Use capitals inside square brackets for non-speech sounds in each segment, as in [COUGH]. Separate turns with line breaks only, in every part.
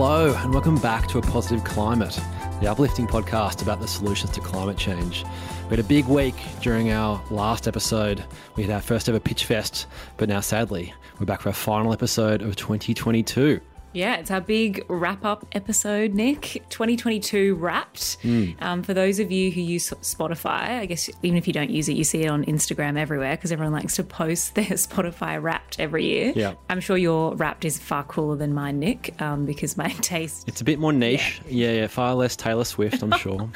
Hello, and welcome back to A Positive Climate, the uplifting podcast about the solutions to climate change. We had a big week during our last episode. We had our first ever Pitch Fest, but now sadly, we're back for our final episode of 2022.
Yeah, it's our big wrap up episode, Nick. 2022 wrapped. Um, for those of you who use Spotify, I guess even if you don't use it, you see it on Instagram everywhere because everyone likes to post [LAUGHS] their Spotify wrapped every year.
Yeah.
I'm sure your wrapped is far cooler than mine, Nick, um, because my [LAUGHS] taste.
It's a bit more niche. Yeah, yeah, far less Taylor Swift, I'm [LAUGHS] sure.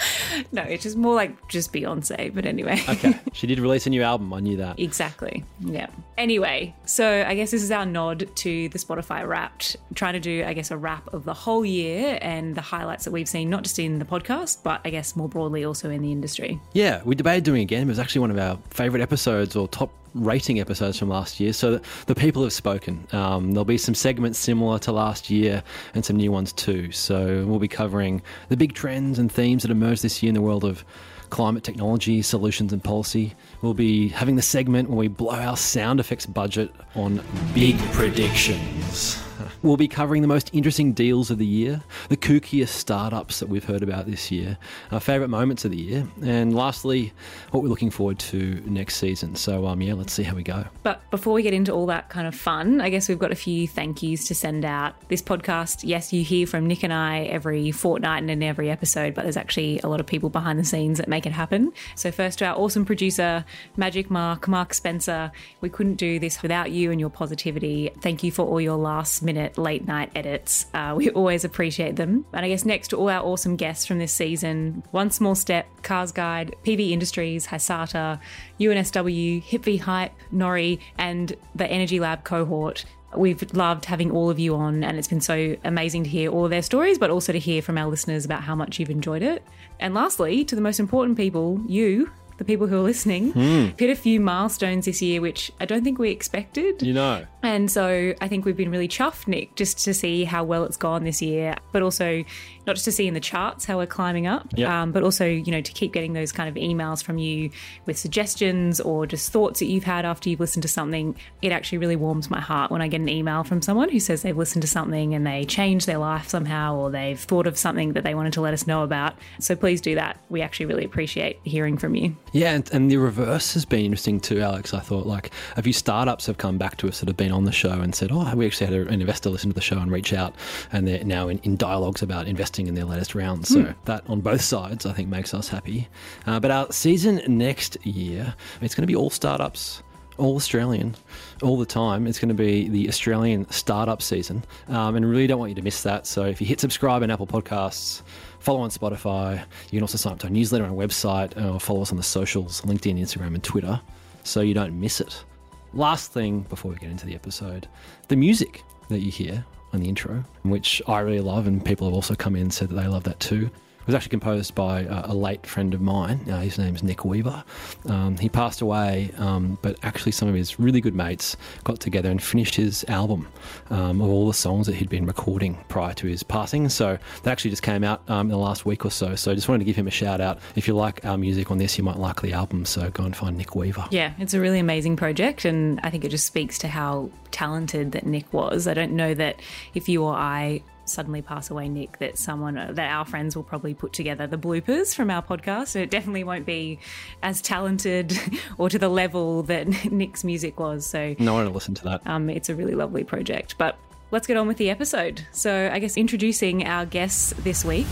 No, it's just more like just Beyonce. But anyway.
Okay, she did release a new album, I knew that.
Exactly. Yeah. Anyway, so I guess this is our nod to the Spotify Wrapped, trying to do, I guess, a wrap of the whole year and the highlights that we've seen, not just in the podcast, but I guess more broadly also in the industry.
Yeah, we debated doing it again. It was actually one of our favourite episodes or top rating episodes from last year. So the, the people have spoken. Um, there'll be some segments similar to last year and some new ones too. So we'll be covering the big trends and themes that emerged this year in the world of climate technology, solutions, and policy. We'll be having the segment where we blow our sound effects budget on big predictions. We'll be covering the most interesting deals of the year, the kookiest startups that we've heard about this year, our favourite moments of the year, and lastly, what we're looking forward to next season. So, um, yeah, let's see how we go.
But before we get into all that kind of fun, I guess we've got a few thank yous to send out. This podcast, yes, you hear from Nick and I every fortnight and in every episode, but there's actually a lot of people behind the scenes that make it happen. So, first to our awesome producer, Magic Mark, Mark Spencer. We couldn't do this without you and your positivity. Thank you for all your last minute late night edits. Uh, we always appreciate them. And I guess next to all our awesome guests from this season, One Small Step, Cars Guide, PV Industries, Hysata, UNSW, HipV Hype, Nori, and the Energy Lab cohort. We've loved having all of you on, and it's been so amazing to hear all of their stories, but also to hear from our listeners about how much you've enjoyed it. And lastly, to the most important people, you, the people who are listening, hmm. hit a few milestones this year, which I don't think we expected.
You know.
And so I think we've been really chuffed, Nick, just to see how well it's gone this year, but also not just to see in the charts how we're climbing up,
Yeah.
um, but also, you know, to keep getting those kind of emails from you with suggestions or just thoughts that you've had after you've listened to something. It actually really warms my heart when I get an email from someone who says they've listened to something and they changed their life somehow or they've thought of something that they wanted to let us know about. So please do that. We actually really appreciate hearing from you.
Yeah, and, and the reverse has been interesting too, Alex. I thought like a few startups have come back to us that have been on the show and said, "Oh, we actually had an investor listen to the show and reach out, and they're now in, in dialogues about investing in their latest round." So that on both sides, I think, makes us happy. Uh, but our season next year, it's going to be all startups. All Australian, all the time. It's going to be the Australian startup season, um, and really don't want you to miss that. So if you hit subscribe on Apple Podcasts, follow on Spotify. You can also sign up to our newsletter on our website, or follow us on the socials LinkedIn, Instagram, and Twitter so you don't miss it. Last thing before we get into the episode the music that you hear on the intro, which I really love, and people have also come in and said that they love that too. Was actually composed by uh, a late friend of mine. Uh, his name's Nick Weaver. Um, he passed away, um, but actually, some of his really good mates got together and finished his album um, of all the songs that he'd been recording prior to his passing. So that actually just came out um, in the last week or so. So I just wanted to give him a shout out. If you like our music on this, you might like the album. So go and find Nick Weaver.
Yeah, it's a really amazing project, and I think it just speaks to how talented that Nick was. I don't know that if you or I suddenly pass away, Nick, that someone that our friends will probably put together the bloopers from our podcast. It definitely won't be as talented [LAUGHS] or to the level that [LAUGHS] Nick's music was. So
No one will listen to that.
um, it's a really lovely project. But let's get on with the episode. So I guess introducing our guests this week.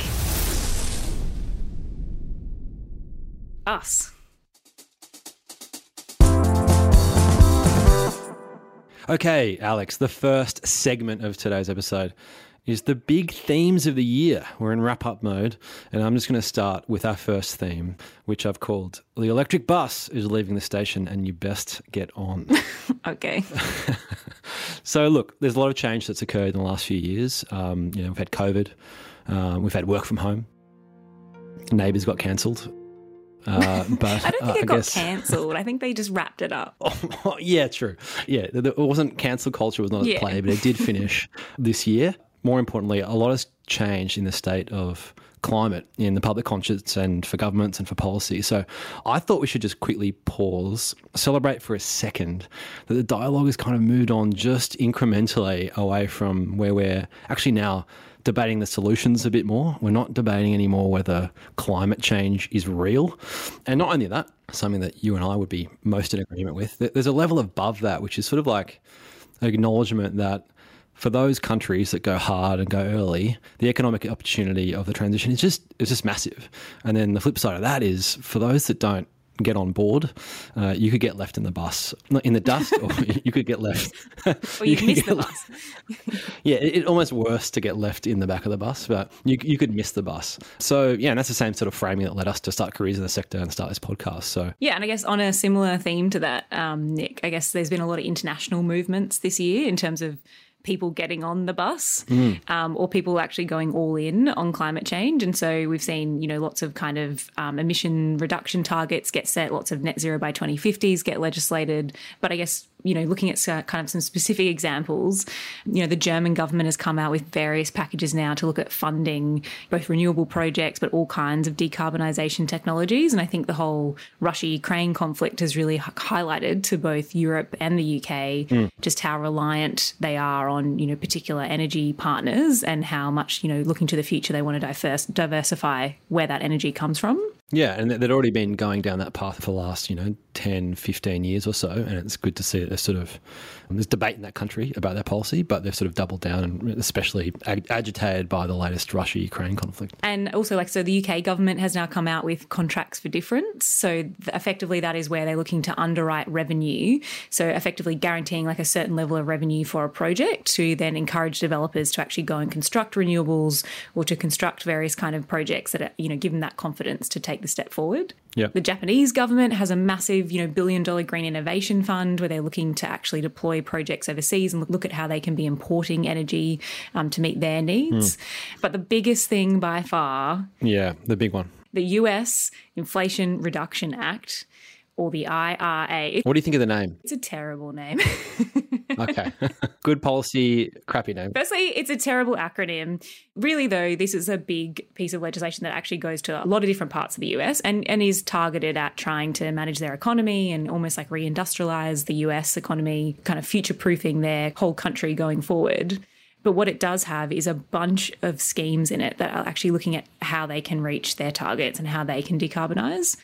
Us.
Okay, Alex, the first segment of today's episode is the big themes of the year. We're in wrap up mode, and I'm just going to start with our first theme, which I've called The Electric Bus is Leaving the Station and You Best Get On. [LAUGHS]
Okay. [LAUGHS]
so, look, there's a lot of change that's occurred in the last few years. Um, you know, we've had COVID, um, we've had work from home, Neighbours got cancelled. Uh, but [LAUGHS]
I don't think
uh,
it got
guess-
cancelled. I think they just wrapped it up.
Oh, yeah, true. Yeah, it wasn't cancel culture was not at play, but it did finish this year. More importantly, a lot has changed in the state of climate in the public conscience and for governments and for policy. So I thought we should just quickly pause, celebrate for a second that the dialogue has kind of moved on just incrementally away from where we're actually now debating the solutions a bit more. We're not debating anymore whether climate change is real. And not only that, something that you and I would be most in agreement with, there's a level above that, which is sort of like acknowledgement that for those countries that go hard and go early, the economic opportunity of the transition is just is just massive. And then the flip side of that is for those that don't get on board, uh, you could get left in the bus, in the dust, or [LAUGHS] you could get left.
or you, [LAUGHS] you miss the bus. [LAUGHS]
yeah, it, it, almost worse to get left in the back of the bus, but you, you could miss the bus. So yeah, and that's the same sort of framing that led us to start careers in the sector and start this podcast. So
yeah, and I guess on a similar theme to that, um, Nick, I guess there's been a lot of international movements this year in terms of people getting on the bus mm. um, or people actually going all in on climate change. And so we've seen, you know, lots of kind of um, emission reduction targets get set, lots of net zero by 2050s get legislated. But I guess you know, looking at kind of some specific examples, you know, the German government has come out with various packages now to look at funding both renewable projects, but all kinds of decarbonisation technologies. And I think the whole Russia Ukraine conflict has really highlighted to both Europe and the UK mm. just how reliant they are on, you know, particular energy partners and how much, you know, looking to the future, they want to diverse, diversify where that energy comes from.
Yeah, and they'd already been going down that path for the last, you know, 10, 15 years or so. And it's good to see there's sort of, Um, there's debate in that country about their policy, but they've sort of doubled down and especially ag- agitated by the latest Russia Ukraine conflict.
And also, like, so the UK government has now come out with contracts for difference. So effectively, that is where they're looking to underwrite revenue. So effectively guaranteeing like a certain level of revenue for a project to then encourage developers to actually go and construct renewables or to construct various kind of projects that are, you know, given that confidence to take the step forward.
Yep.
The Japanese government has a massive, you know, billion dollar green innovation fund where they're looking to actually deploy projects overseas and look at how they can be importing energy um, to meet their needs. Mm. But the biggest thing by far,
yeah, the big one,
the US Inflation Reduction Act or the IRA.
What do you think of the name?
It's a terrible name. [LAUGHS]
okay. [LAUGHS] Good policy, crappy name.
Firstly, it's a terrible acronym. Really, though, this is a big piece of legislation that actually goes to a lot of different parts of the US and, and is targeted at trying to manage their economy and almost like reindustrialize the US economy, kind of future proofing their whole country going forward. But what it does have is a bunch of schemes in it that are actually looking at how they can reach their targets and how they can decarbonize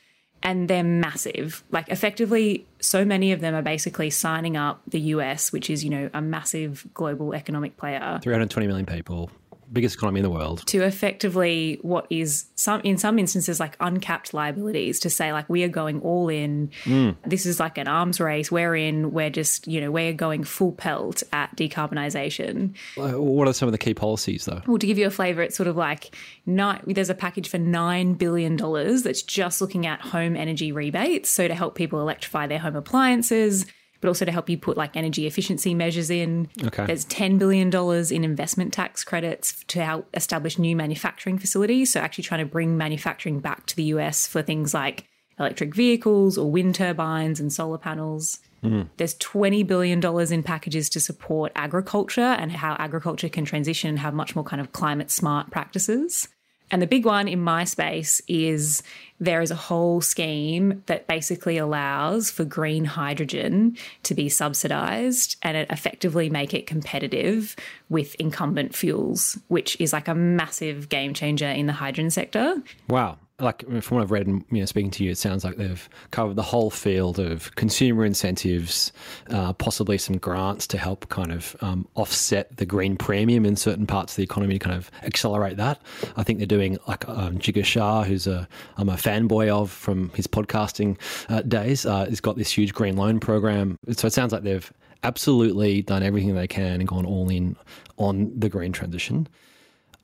and they're massive. Like effectively, so many of them are basically signing up the US, which is, you know, a massive global economic player.
320 million people, biggest economy in the world.
To effectively what is some in some instances like uncapped liabilities to say like we are going all in. Mm. this is like an arms race. We're in. We're just you know we're going full pelt at decarbonisation.
What are some of the key policies though?
Well to give you a flavour it's sort of like nine, there's a package for $9 billion that's just looking at home energy rebates. So to help people electrify their home appliances but also to help you put like energy efficiency measures in.
Okay.
There's $10 billion in investment tax credits to help establish new manufacturing facilities. So, actually trying to bring manufacturing back to the US for things like electric vehicles or wind turbines and solar panels. Mm. There's $20 billion in packages to support agriculture and how agriculture can transition and have much more kind of climate smart practices. And the big one in my space is there is a whole scheme that basically allows for green hydrogen to be subsidized and it effectively make it competitive with incumbent fuels, which is like a massive game changer in the hydrogen sector.
Wow like from what I've read and you know speaking to you, it sounds like they've covered the whole field of consumer incentives, uh, possibly some grants to help kind of um, offset the green premium in certain parts of the economy to kind of accelerate that. I think they're doing like um, Jigar Shah, who's a I'm a fanboy of from his podcasting uh, days. Uh, has got this huge green loan program. So it sounds like they've absolutely done everything they can and gone all in on the green transition.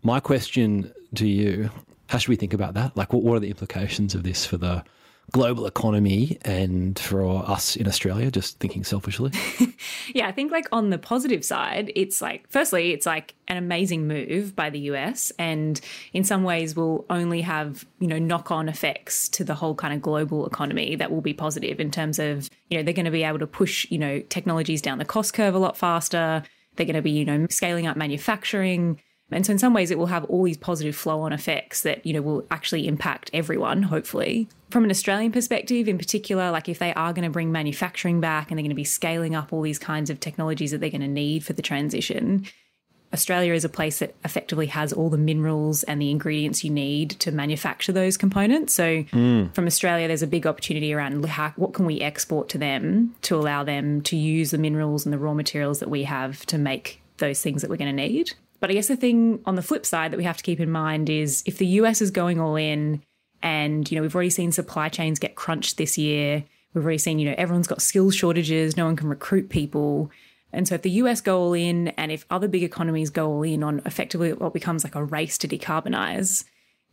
My question to you how should we think about that? Like, what, what are the implications of this for the global economy and for us in Australia, just thinking selfishly? [LAUGHS]
yeah, I think like on the positive side, it's like, firstly, it's like an amazing move by the US and in some ways will only have, you know, knock on effects to the whole kind of global economy that will be positive in terms of, you know, they're going to be able to push, you know, technologies down the cost curve a lot faster. They're going to be, you know, scaling up manufacturing And so in some ways it will have all these positive flow on effects that, you know, will actually impact everyone, hopefully. From an Australian perspective in particular, like if they are going to bring manufacturing back and they're going to be scaling up all these kinds of technologies that they're going to need for the transition, Australia is a place that effectively has all the minerals and the ingredients you need to manufacture those components. So, mm. from Australia, there's a big opportunity around how, what can we export to them to allow them to use the minerals and the raw materials that we have to make those things that we're going to need. But I guess the thing on the flip side that we have to keep in mind is if the US is going all in, and you know we've already seen supply chains get crunched this year, we've already seen you know everyone's got skill shortages, no one can recruit people and so if the US go all in and if other big economies go all in on effectively what becomes like a race to decarbonize,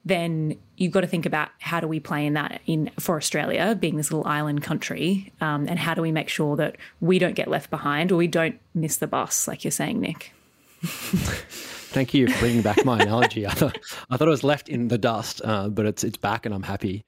then you've got to think about how do we play in that in for Australia, being this little island country, um, and how do we make sure that we don't get left behind or we don't miss the bus, like you're saying, Nick. [LAUGHS]
Thank you for bringing back my analogy. I thought I thought it was left in the dust, uh, but it's it's back, and I'm happy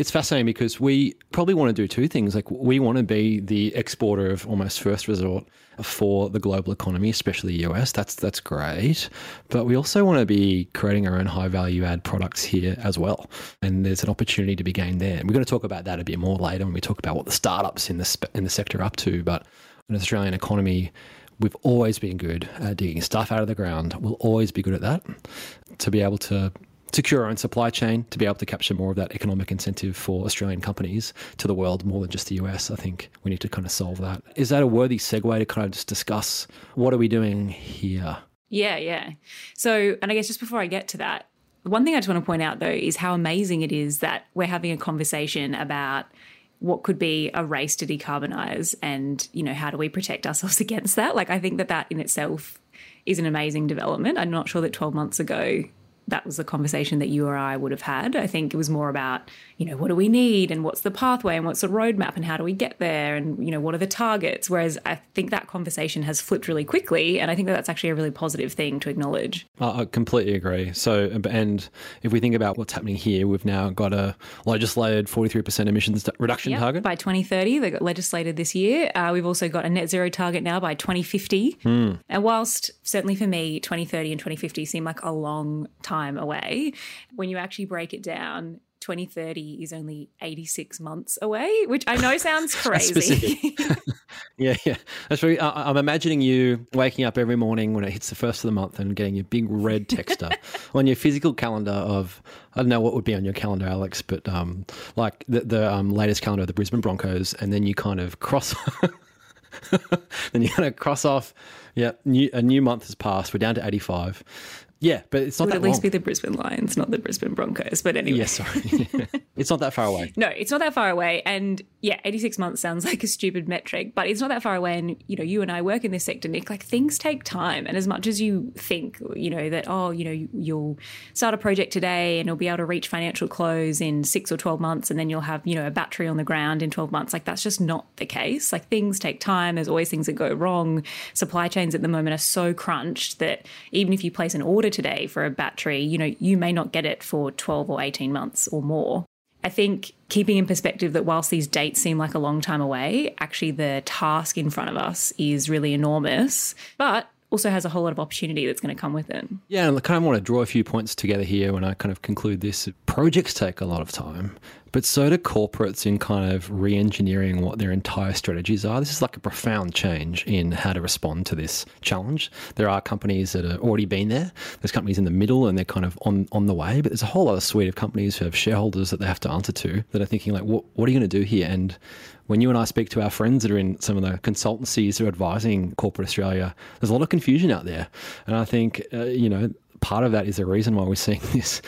it's fascinating because we probably want to do two things. Like we want to be the exporter of almost first resort for the global economy, especially the US. That's that's great, but we also want to be creating our own high value add products here as well. And there's an opportunity to be gained there. And we're going to talk about that a bit more later when we talk about what the startups in the in the sector are up to. But an Australian economy we've always been good at digging stuff out of the ground. We'll always be good at that. To be able to secure our own supply chain to be able to capture more of that economic incentive for Australian companies to the world more than just the US. I think we need to kind of solve that. Is that a worthy segue to kind of just discuss what are we doing here?
Yeah, yeah. So, and I guess just before I get to that, one thing I just want to point out though is how amazing it is that we're having a conversation about what could be a race to decarbonize and, you know, how do we protect ourselves [LAUGHS] against that? Like, I think that that in itself is an amazing development. I'm not sure that 12 months ago that was the conversation that you or I would have had. I think it was more about, you know, what do we need and what's the pathway and what's the roadmap and how do we get there and, you know, what are the targets? Whereas I think that conversation has flipped really quickly. And I think that that's actually a really positive thing to acknowledge.
I completely agree. So, and if we think about what's happening here, we've now got a legislated 43% emissions reduction yep, target.
By 2030, they got legislated this year. Uh, we've also got a net zero target now by 2050. Hmm. And whilst certainly for me, 2030 and 2050 seem like a long time time away. When you actually break it down, 2030 is only 86 months away, which I know sounds [LAUGHS] crazy. [LAUGHS]
yeah, yeah. That's very, I, I'm imagining you waking up every morning when it hits the first of the month and getting your big red texter [LAUGHS] on your physical calendar of, I don't know what would be on your calendar, Alex, but um, like the, the um, latest calendar of the Brisbane Broncos. And then you kind of cross. then you're kind of cross off. Yeah, new, a new month has passed. We're down to 85. Yeah, but it's not
It'll
that
at least
long.
be the Brisbane Lions, not the Brisbane Broncos. But anyway.
Yes, sorry. [LAUGHS] it's not that far away.
No, it's not that far away. And yeah, 86 months sounds like a stupid metric, but it's not that far away. And, you know, you and I work in this sector, Nick, like things take time. And as much as you think, you know, that, oh, you know, you'll start a project today and you'll be able to reach financial close in six or 12 months and then you'll have, you know, a battery on the ground in 12 months, like that's just not the case. Like things take time. There's always things that go wrong. Supply chains at the moment are so crunched that even if you place an order today for a battery, you know, you may not get it for 12 or 18 months or more. I think keeping in perspective that whilst these dates seem like a long time away, actually the task in front of us is really enormous, but also has a whole lot of opportunity that's going to come with it.
Yeah, and I kind of want to draw a few points together here when I kind of conclude this. Projects take a lot of time. But so do corporates in kind of re engineering what their entire strategies are. This is like a profound change in how to respond to this challenge. There are companies that have already been there, there's companies in the middle and they're kind of on, on the way, but there's a whole other suite of companies who have shareholders that they have to answer to that are thinking, like, what, what are you going to do here? And when you and I speak to our friends that are in some of the consultancies who are advising corporate Australia, there's a lot of confusion out there. And I think, uh, you know, part of that is the reason why we're seeing [LAUGHS] this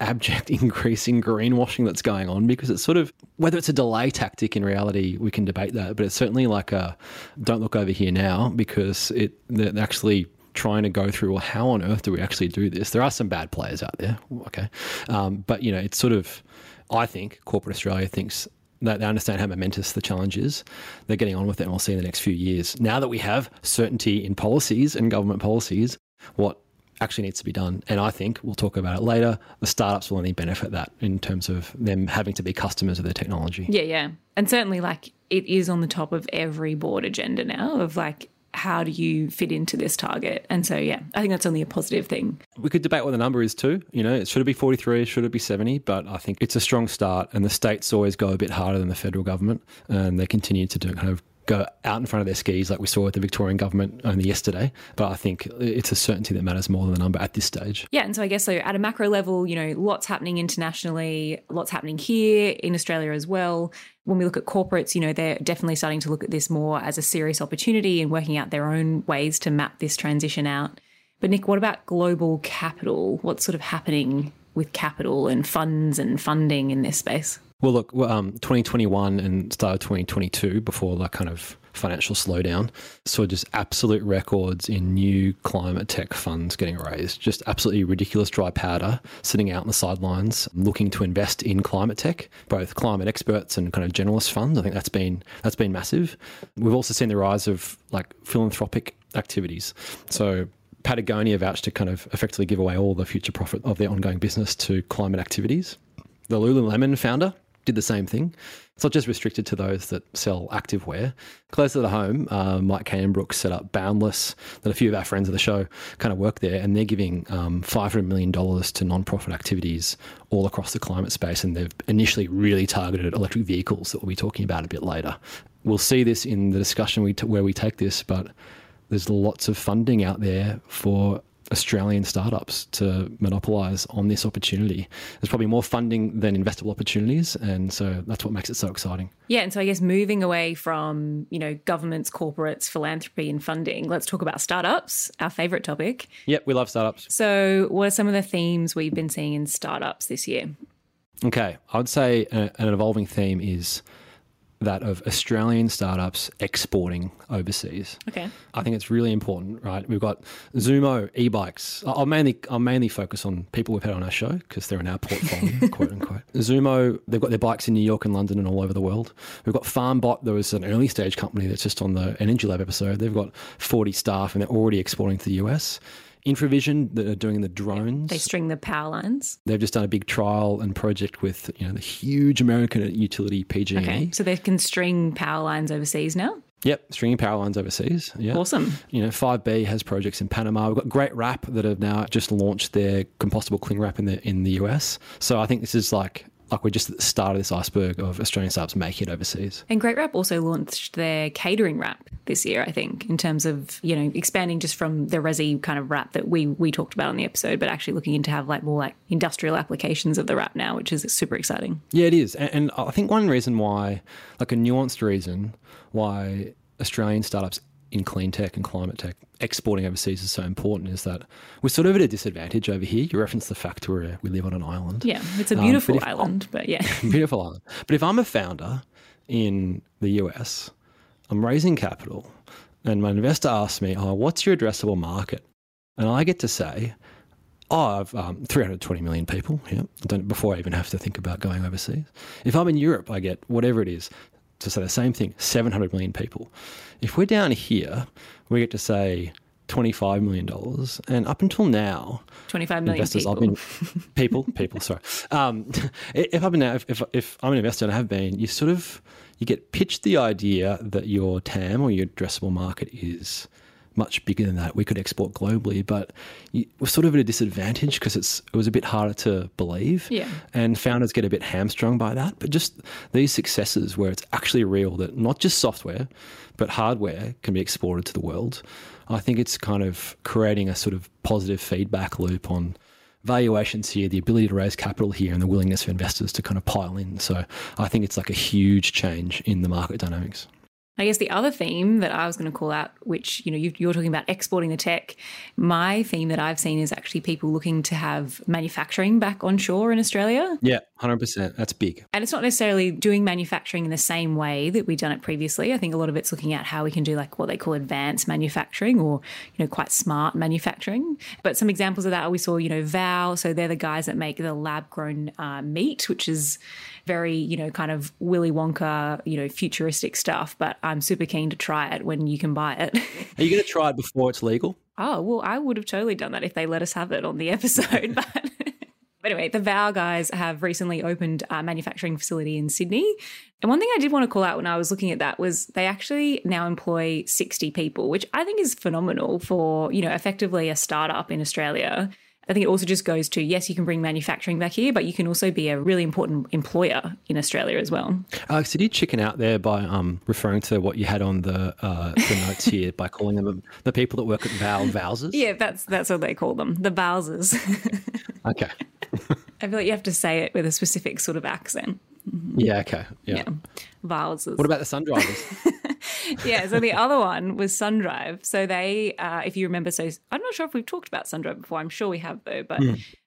abject [LAUGHS] increase in greenwashing that's going on because it's sort of whether it's a delay tactic in reality we can debate that but it's certainly like a don't look over here now because it they're actually trying to go through well how on earth do we actually do this there are some bad players out there okay um, but you know it's sort of i think corporate australia thinks that they understand how momentous the challenge is. They're getting on with it, and we'll see in the next few years. Now that we have certainty in policies and government policies, what actually needs to be done. And I think we'll talk about it later. The startups will only benefit that in terms of them having to be customers of their technology.
Yeah, yeah. And certainly, like, it is on the top of every board agenda now of like, how do you fit into this target? And so, yeah, I think that's only a positive thing.
We could debate what the number is too. You know, should it be 43? Should it be 70? But I think it's a strong start, and the states always go a bit harder than the federal government, and they continue to do kind of go out in front of their skis like we saw with the Victorian government only yesterday. But I think it's a certainty that matters more than the number at this stage.
Yeah, and so I guess so at a macro level, you know, lots happening internationally, lots happening here in Australia as well. When we look at corporates, you know, they're definitely starting to look at this more as a serious opportunity and working out their own ways to map this transition out. But Nick, what about global capital? What's sort of happening with capital and funds and funding in this space?
Well, look, um, 2021 and start of 2022, before that kind of financial slowdown, saw just absolute records in new climate tech funds getting raised. Just absolutely ridiculous dry powder sitting out on the sidelines, looking to invest in climate tech, both climate experts and kind of generalist funds. I think that's been that's been massive. We've also seen the rise of like philanthropic activities. So Patagonia vouched to kind of effectively give away all the future profit of their ongoing business to climate activities. The Lululemon founder did the same thing. It's not just restricted to those that sell activewear. Closer to the home, uh, Mike Cannon-Brookes set up Boundless, that a few of our friends of the show kind of work there, and they're giving um, $500 million to non-profit activities all across the climate space, and they've initially really targeted electric vehicles that we'll be talking about a bit later. We'll see this in the discussion we t- where we take this, but there's lots of funding out there for Australian startups to monopolize on this opportunity. There's probably more funding than investable opportunities, and so that's what makes it so exciting.
Yeah, and so I guess moving away from you know governments, corporates, philanthropy, and funding, let's talk about startups, our favorite topic.
Yep, we love startups.
So, what are some of the themes we've been seeing in startups this year?
Okay, I would say uh, an evolving theme is that of Australian startups exporting overseas.
Okay.
I think it's really important, right? We've got Zoomo e-bikes. I'll mainly I'll mainly focus on people we've had on our show because they're in our portfolio, [LAUGHS] quote unquote. Zoomo, they've got their bikes in New York and London and all over the world. We've got FarmBot, there was an early stage company that's just on the Energy Lab episode. They've got 40 staff and they're already exporting to the US. Infravision that are doing the drones.
They string the power lines.
They've just done a big trial and project with you know the huge American utility PG&E.
Okay, so they can string power lines overseas now.
Yep, stringing power lines overseas. Yeah,
awesome.
You know, 5B has projects in Panama. We've got Great Wrap that have now just launched their compostable cling wrap in the in the US. So I think this is like like we're just at the start of this iceberg of Australian startups making it overseas.
And Great Wrap also launched their catering wrap this year, I think, in terms of, you know, expanding just from the resi kind of wrap that we we talked about on the episode, but actually looking into have like more like industrial applications of the wrap now, which is super exciting.
Yeah, it is. And, and I think one reason why, like a nuanced reason why Australian startups in clean tech and climate tech, exporting overseas is so important is that we're sort of at a disadvantage over here. You reference the fact where we live on an island.
Yeah, it's a beautiful um, island, but yeah. [LAUGHS]
beautiful island. But if I'm a founder in the US, I'm raising capital, and my investor asks me, oh, what's your addressable market? And I get to say, oh, I've um, 320 million people. Yeah, before I even have to think about going overseas. If I'm in Europe, I get whatever it is, to say the same thing 700 million people. If we're down here, we get to say $25 million. And up until now,
25 million investors, people. I've been, [LAUGHS]
people, people, sorry. Um, [LAUGHS] if I've been if, if, if, I'm an investor and I have been, you sort of, you get pitched the idea that your TAM or your addressable market is much bigger than that. We could export globally, but we're sort of at a disadvantage because it's it was a bit harder to believe.
Yeah.
And founders get a bit hamstrung by that. But just these successes where it's actually real that not just software, but hardware can be exported to the world. I think it's kind of creating a sort of positive feedback loop on valuations here, the ability to raise capital here, and the willingness for investors to kind of pile in. So I think it's like a huge change in the market dynamics.
I guess the other theme that I was going to call out, which you know you, are talking about exporting the tech, my theme that I've seen is actually people looking to have manufacturing back onshore in Australia.
Yeah, hundred percent. That's big.
And it's not necessarily doing manufacturing in the same way that we've done it previously. I think a lot of it's looking at how we can do like what they call advanced manufacturing or you know quite smart manufacturing. But some examples of that we saw, you know, Vow. So they're the guys that make the lab grown uh, meat, which is very, you know, kind of Willy Wonka, you know, futuristic stuff. But I'm super keen to try it when you can buy it. [LAUGHS]
Are you going to try it before it's legal?
Oh, well, I would have totally done that if they let us have it on the [LAUGHS] episode. But [LAUGHS] But anyway, the Vow guys have recently opened a manufacturing facility in Sydney. And one thing I did want to call out when I was looking at that was they actually now employ 60 people, which I think is phenomenal for, you know, effectively a startup in Australia. I think it also just goes to yes, you can bring manufacturing back here, but you can also be a really important employer in Australia as well.
Alex, did you chicken out there by um, referring to what you had on the uh, the [LAUGHS] notes here by calling them the people that work at Val Vowsers?
Yeah, that's that's what they call them, the Bowsers. [LAUGHS]
Okay.
I feel like you have to say it with a specific sort of accent.
Yeah. Okay. Yeah.
Yeah, Bowsers.
What about the sun drivers? [LAUGHS]
yeah, so the other one was SunDrive. So they, uh, if you remember, so I'm not sure if we've talked about SunDrive before. I'm sure we have though, but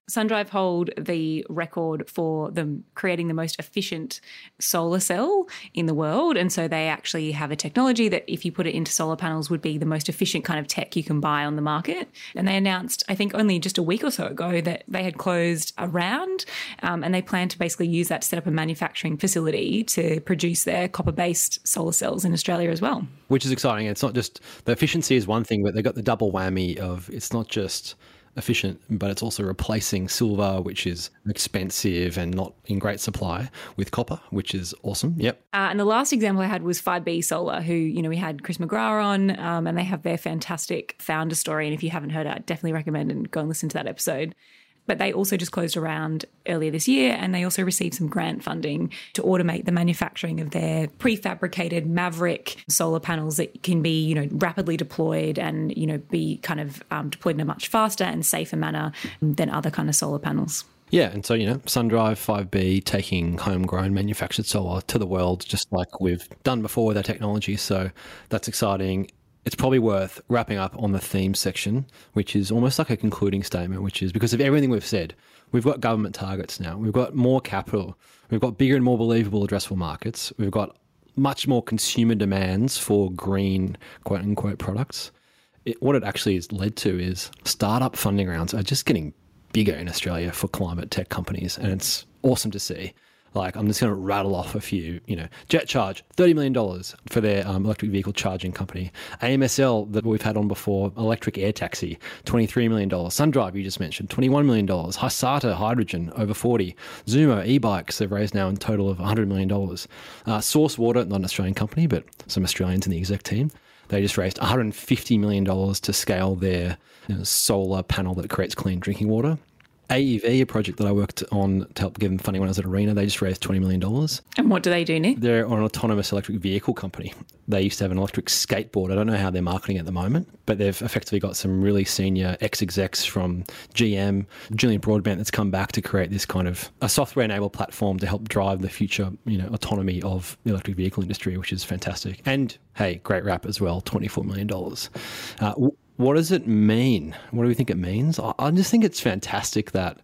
SunDrive hold the record for them creating the most efficient solar cell in the world, and so they actually have a technology that, if you put it into solar panels, would be the most efficient kind of tech you can buy on the market. And they announced, I think, only just a week or so ago that they had closed a round, um, and they plan to basically use that to set up a manufacturing facility to produce their copper-based solar cells in Australia as well.
Which is exciting. It's not just the efficiency is one thing, but they've got the double whammy of it's not just efficient, but it's also replacing silver, which is expensive and not in great supply, with copper, which is awesome. Yep.
Uh, and the last example I had was 5B Solar, who, you know, we had Chris McGrath on, um, and they have their fantastic founder story. And if you haven't heard it, I definitely recommend and go and listen to that episode. But they also just closed around earlier this year, and they also received some grant funding to automate the manufacturing of their prefabricated Maverick solar panels that can be, you know, rapidly deployed and, you know, be kind of um, deployed in a much faster and safer manner than other kind of solar panels.
Yeah, and so you know, SunDrive 5B taking homegrown manufactured solar to the world, just like we've done before with our technology. So that's exciting. It's probably worth wrapping up on the theme section, which is almost like a concluding statement, which is because of everything we've said, we've got government targets now, we've got more capital, we've got bigger and more believable addressable markets, we've got much more consumer demands for green quote unquote products. It, what it actually has led to is startup funding rounds are just getting bigger in Australia for climate tech companies, and it's awesome to see. Like, I'm just going to rattle off a few. You know, Jet Charge, $30 million for their um, electric vehicle charging company. AMSL, that we've had on before, electric air taxi, $23 million. SunDrive, you just mentioned, $21 million. Hysata Hydrogen, over 40 Zoomo e-bikes, they've raised now in total of $100 million. Uh, Source Water, not an Australian company, but some Australians in the exec team. They just raised $150 million to scale their you know, solar panel that creates clean drinking water. AEV, a project that I worked on to help give them funding when I was at Arena, they just raised $20 million.
And what do they do, Nick?
They're an autonomous electric vehicle company. They used to have an electric skateboard. I don't know how they're marketing at the moment, but they've effectively got some really senior ex execs from GM, Julian Broadbent, that's come back to create this kind of a software enabled platform to help drive the future, you know, autonomy of the electric vehicle industry, which is fantastic. And hey, Great Wrap as well, $24 million. Uh, what does it mean? What do we think it means? I, I just think it's fantastic that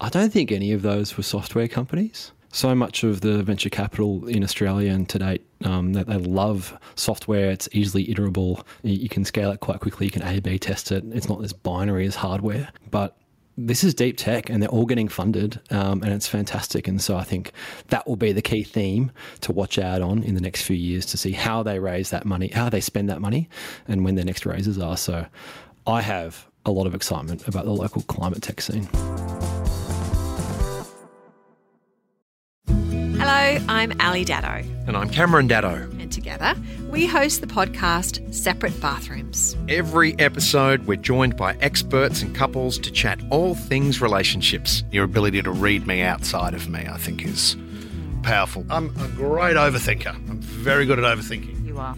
I don't think any of those were software companies. So much of the venture capital in Australia and to date, um, that they love software. It's easily iterable. You, can scale it quite quickly. You can A/B test it. It's not as binary as hardware, but this is deep tech and they're all getting funded um, and it's fantastic. And so I think that will be the key theme to watch out on in the next few years to see how they raise that money, how they spend that money, and when their next raises are. So I have a lot of excitement about the local climate tech scene.
Hello, I'm Ali Daddo,
And I'm Cameron Daddo.
and together we host the podcast Separate Bathrooms.
Every episode, we're joined by experts and couples to chat all things relationships.
Your ability to read me outside of me, I think, is powerful. I'm a great overthinker. I'm very good at overthinking.
You are.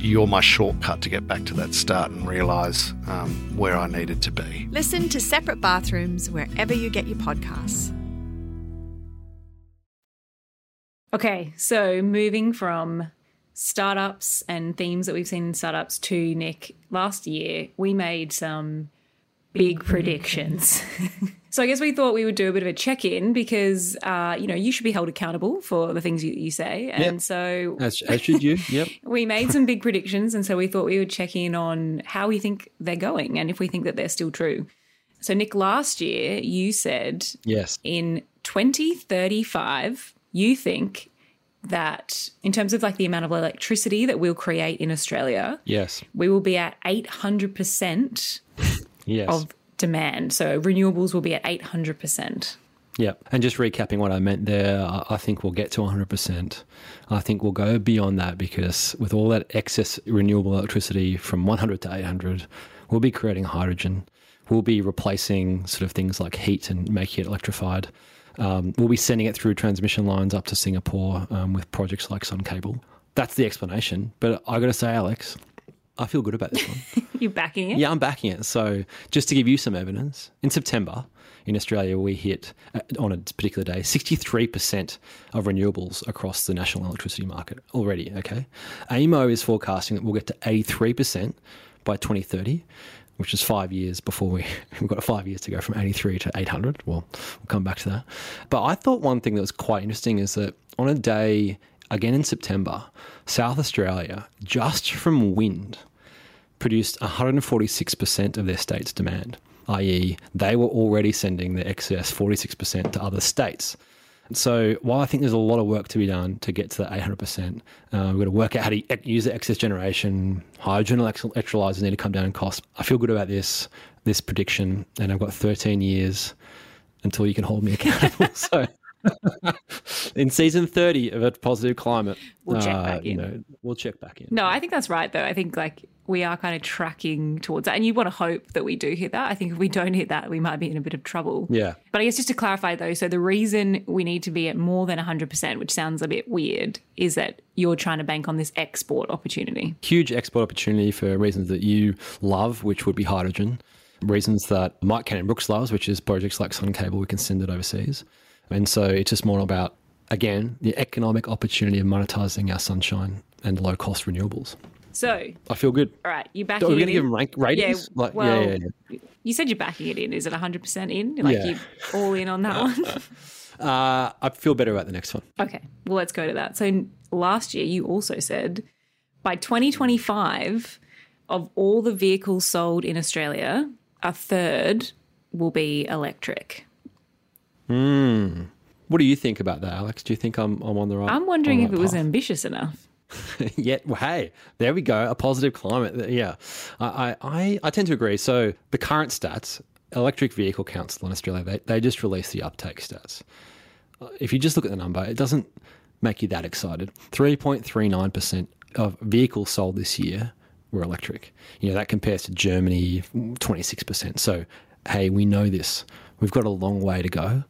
You're my shortcut to get back to that start and realise um, where I needed to be.
Listen to Separate Bathrooms wherever you get your podcasts.
Okay, so moving from startups and themes that we've seen in startups to Nick, last year we made some big predictions. [LAUGHS] so I guess we thought we would do a bit of a check in because, uh, you know, you should be held accountable for the things you, you say. And
Yep.
so
As, as should you. Yep. [LAUGHS]
we made some big predictions. And so we thought we would check in on how we think they're going and if we think that they're still true. So, Nick, last year you said
Yes.
in 2035, you think that in terms of like the amount of electricity that we'll create in Australia,
Yes.
we will be at 800%
Yes.
of demand. So renewables will be at 800%.
Yeah. And just recapping what I meant there, I I think we'll get to 100%. I think we'll go beyond that because with all that excess renewable electricity from 100 to 800, we'll be creating hydrogen. We'll be replacing sort of things like heat and making it electrified. Um, we'll be sending it through transmission lines up to Singapore um, with projects like Sun Cable. That's the explanation. But I got to say, Alex, I feel good about this one. [LAUGHS]
You're backing it?
Yeah, I'm backing it. So, just to give you some evidence, in September in Australia, we hit uh, on a particular day 63% of renewables across the national electricity market already. Okay. AEMO is forecasting that we'll get to 83% by 2030. Which is five years before we [LAUGHS] we've got five years to go from 83 to 800. Well, we'll come back to that. But I thought one thing that was quite interesting is that on a day again in September, South Australia, just from wind, produced 146% of their state's demand, i.e., they were already sending their excess 46% to other states. So while I think there's a lot of work to be done to get to that 800%, uh, we've got to work out how to use the excess generation. Hydrogen electrolyzers need to come down in cost. I feel good about this this prediction, and I've got 13 years until you can hold me [LAUGHS] accountable. [LAUGHS] so in season 30 of a positive climate,
We'll check
uh,
back
you
in.
know, we'll check back in.
No, I think that's right, though. I think like we are kind of tracking towards that. And you want to hope that we do hit that. I think if we don't hit that, we might be in a bit of trouble.
Yeah.
But I guess just to clarify, though, so the reason we need to be at more than 100%, which sounds a bit weird, is that you're trying to bank on this export opportunity.
huge export opportunity for reasons that you love, which would be hydrogen. Reasons that Mike Cannon-Brookes loves, which is projects like Sun Cable, we can send it overseas. And so it's just more about, again, the economic opportunity of monetizing our sunshine and low cost renewables.
So,
I feel good.
all right, you
Are
backing
we
it
going to give them rank ratings?
Yeah,
like,
well,
yeah, yeah, yeah.
You said you're backing it in. Is it 100% in? Like
Yeah.
you all in on that one?
Uh, I feel better about the next one.
Okay, well, let's go to that. So last year, you also said by 2025, of all the vehicles sold in Australia, a third will be electric. Hmm.
What do you think about that, Alex? Do you think I'm, I'm on the right?
I'm wondering
on
if it
right
was ambitious enough. [LAUGHS]
well, hey, there we go. A positive climate. Yeah, I, I, I, I tend to agree. So the current stats, Electric Vehicle Council in Australia, they, they just released the uptake stats. Uh, If you just look at the number, it doesn't make you that excited. 3.39% of vehicles sold this year were electric. You know, that compares to Germany, 26%. So, hey, we know this. We've got a long way to go,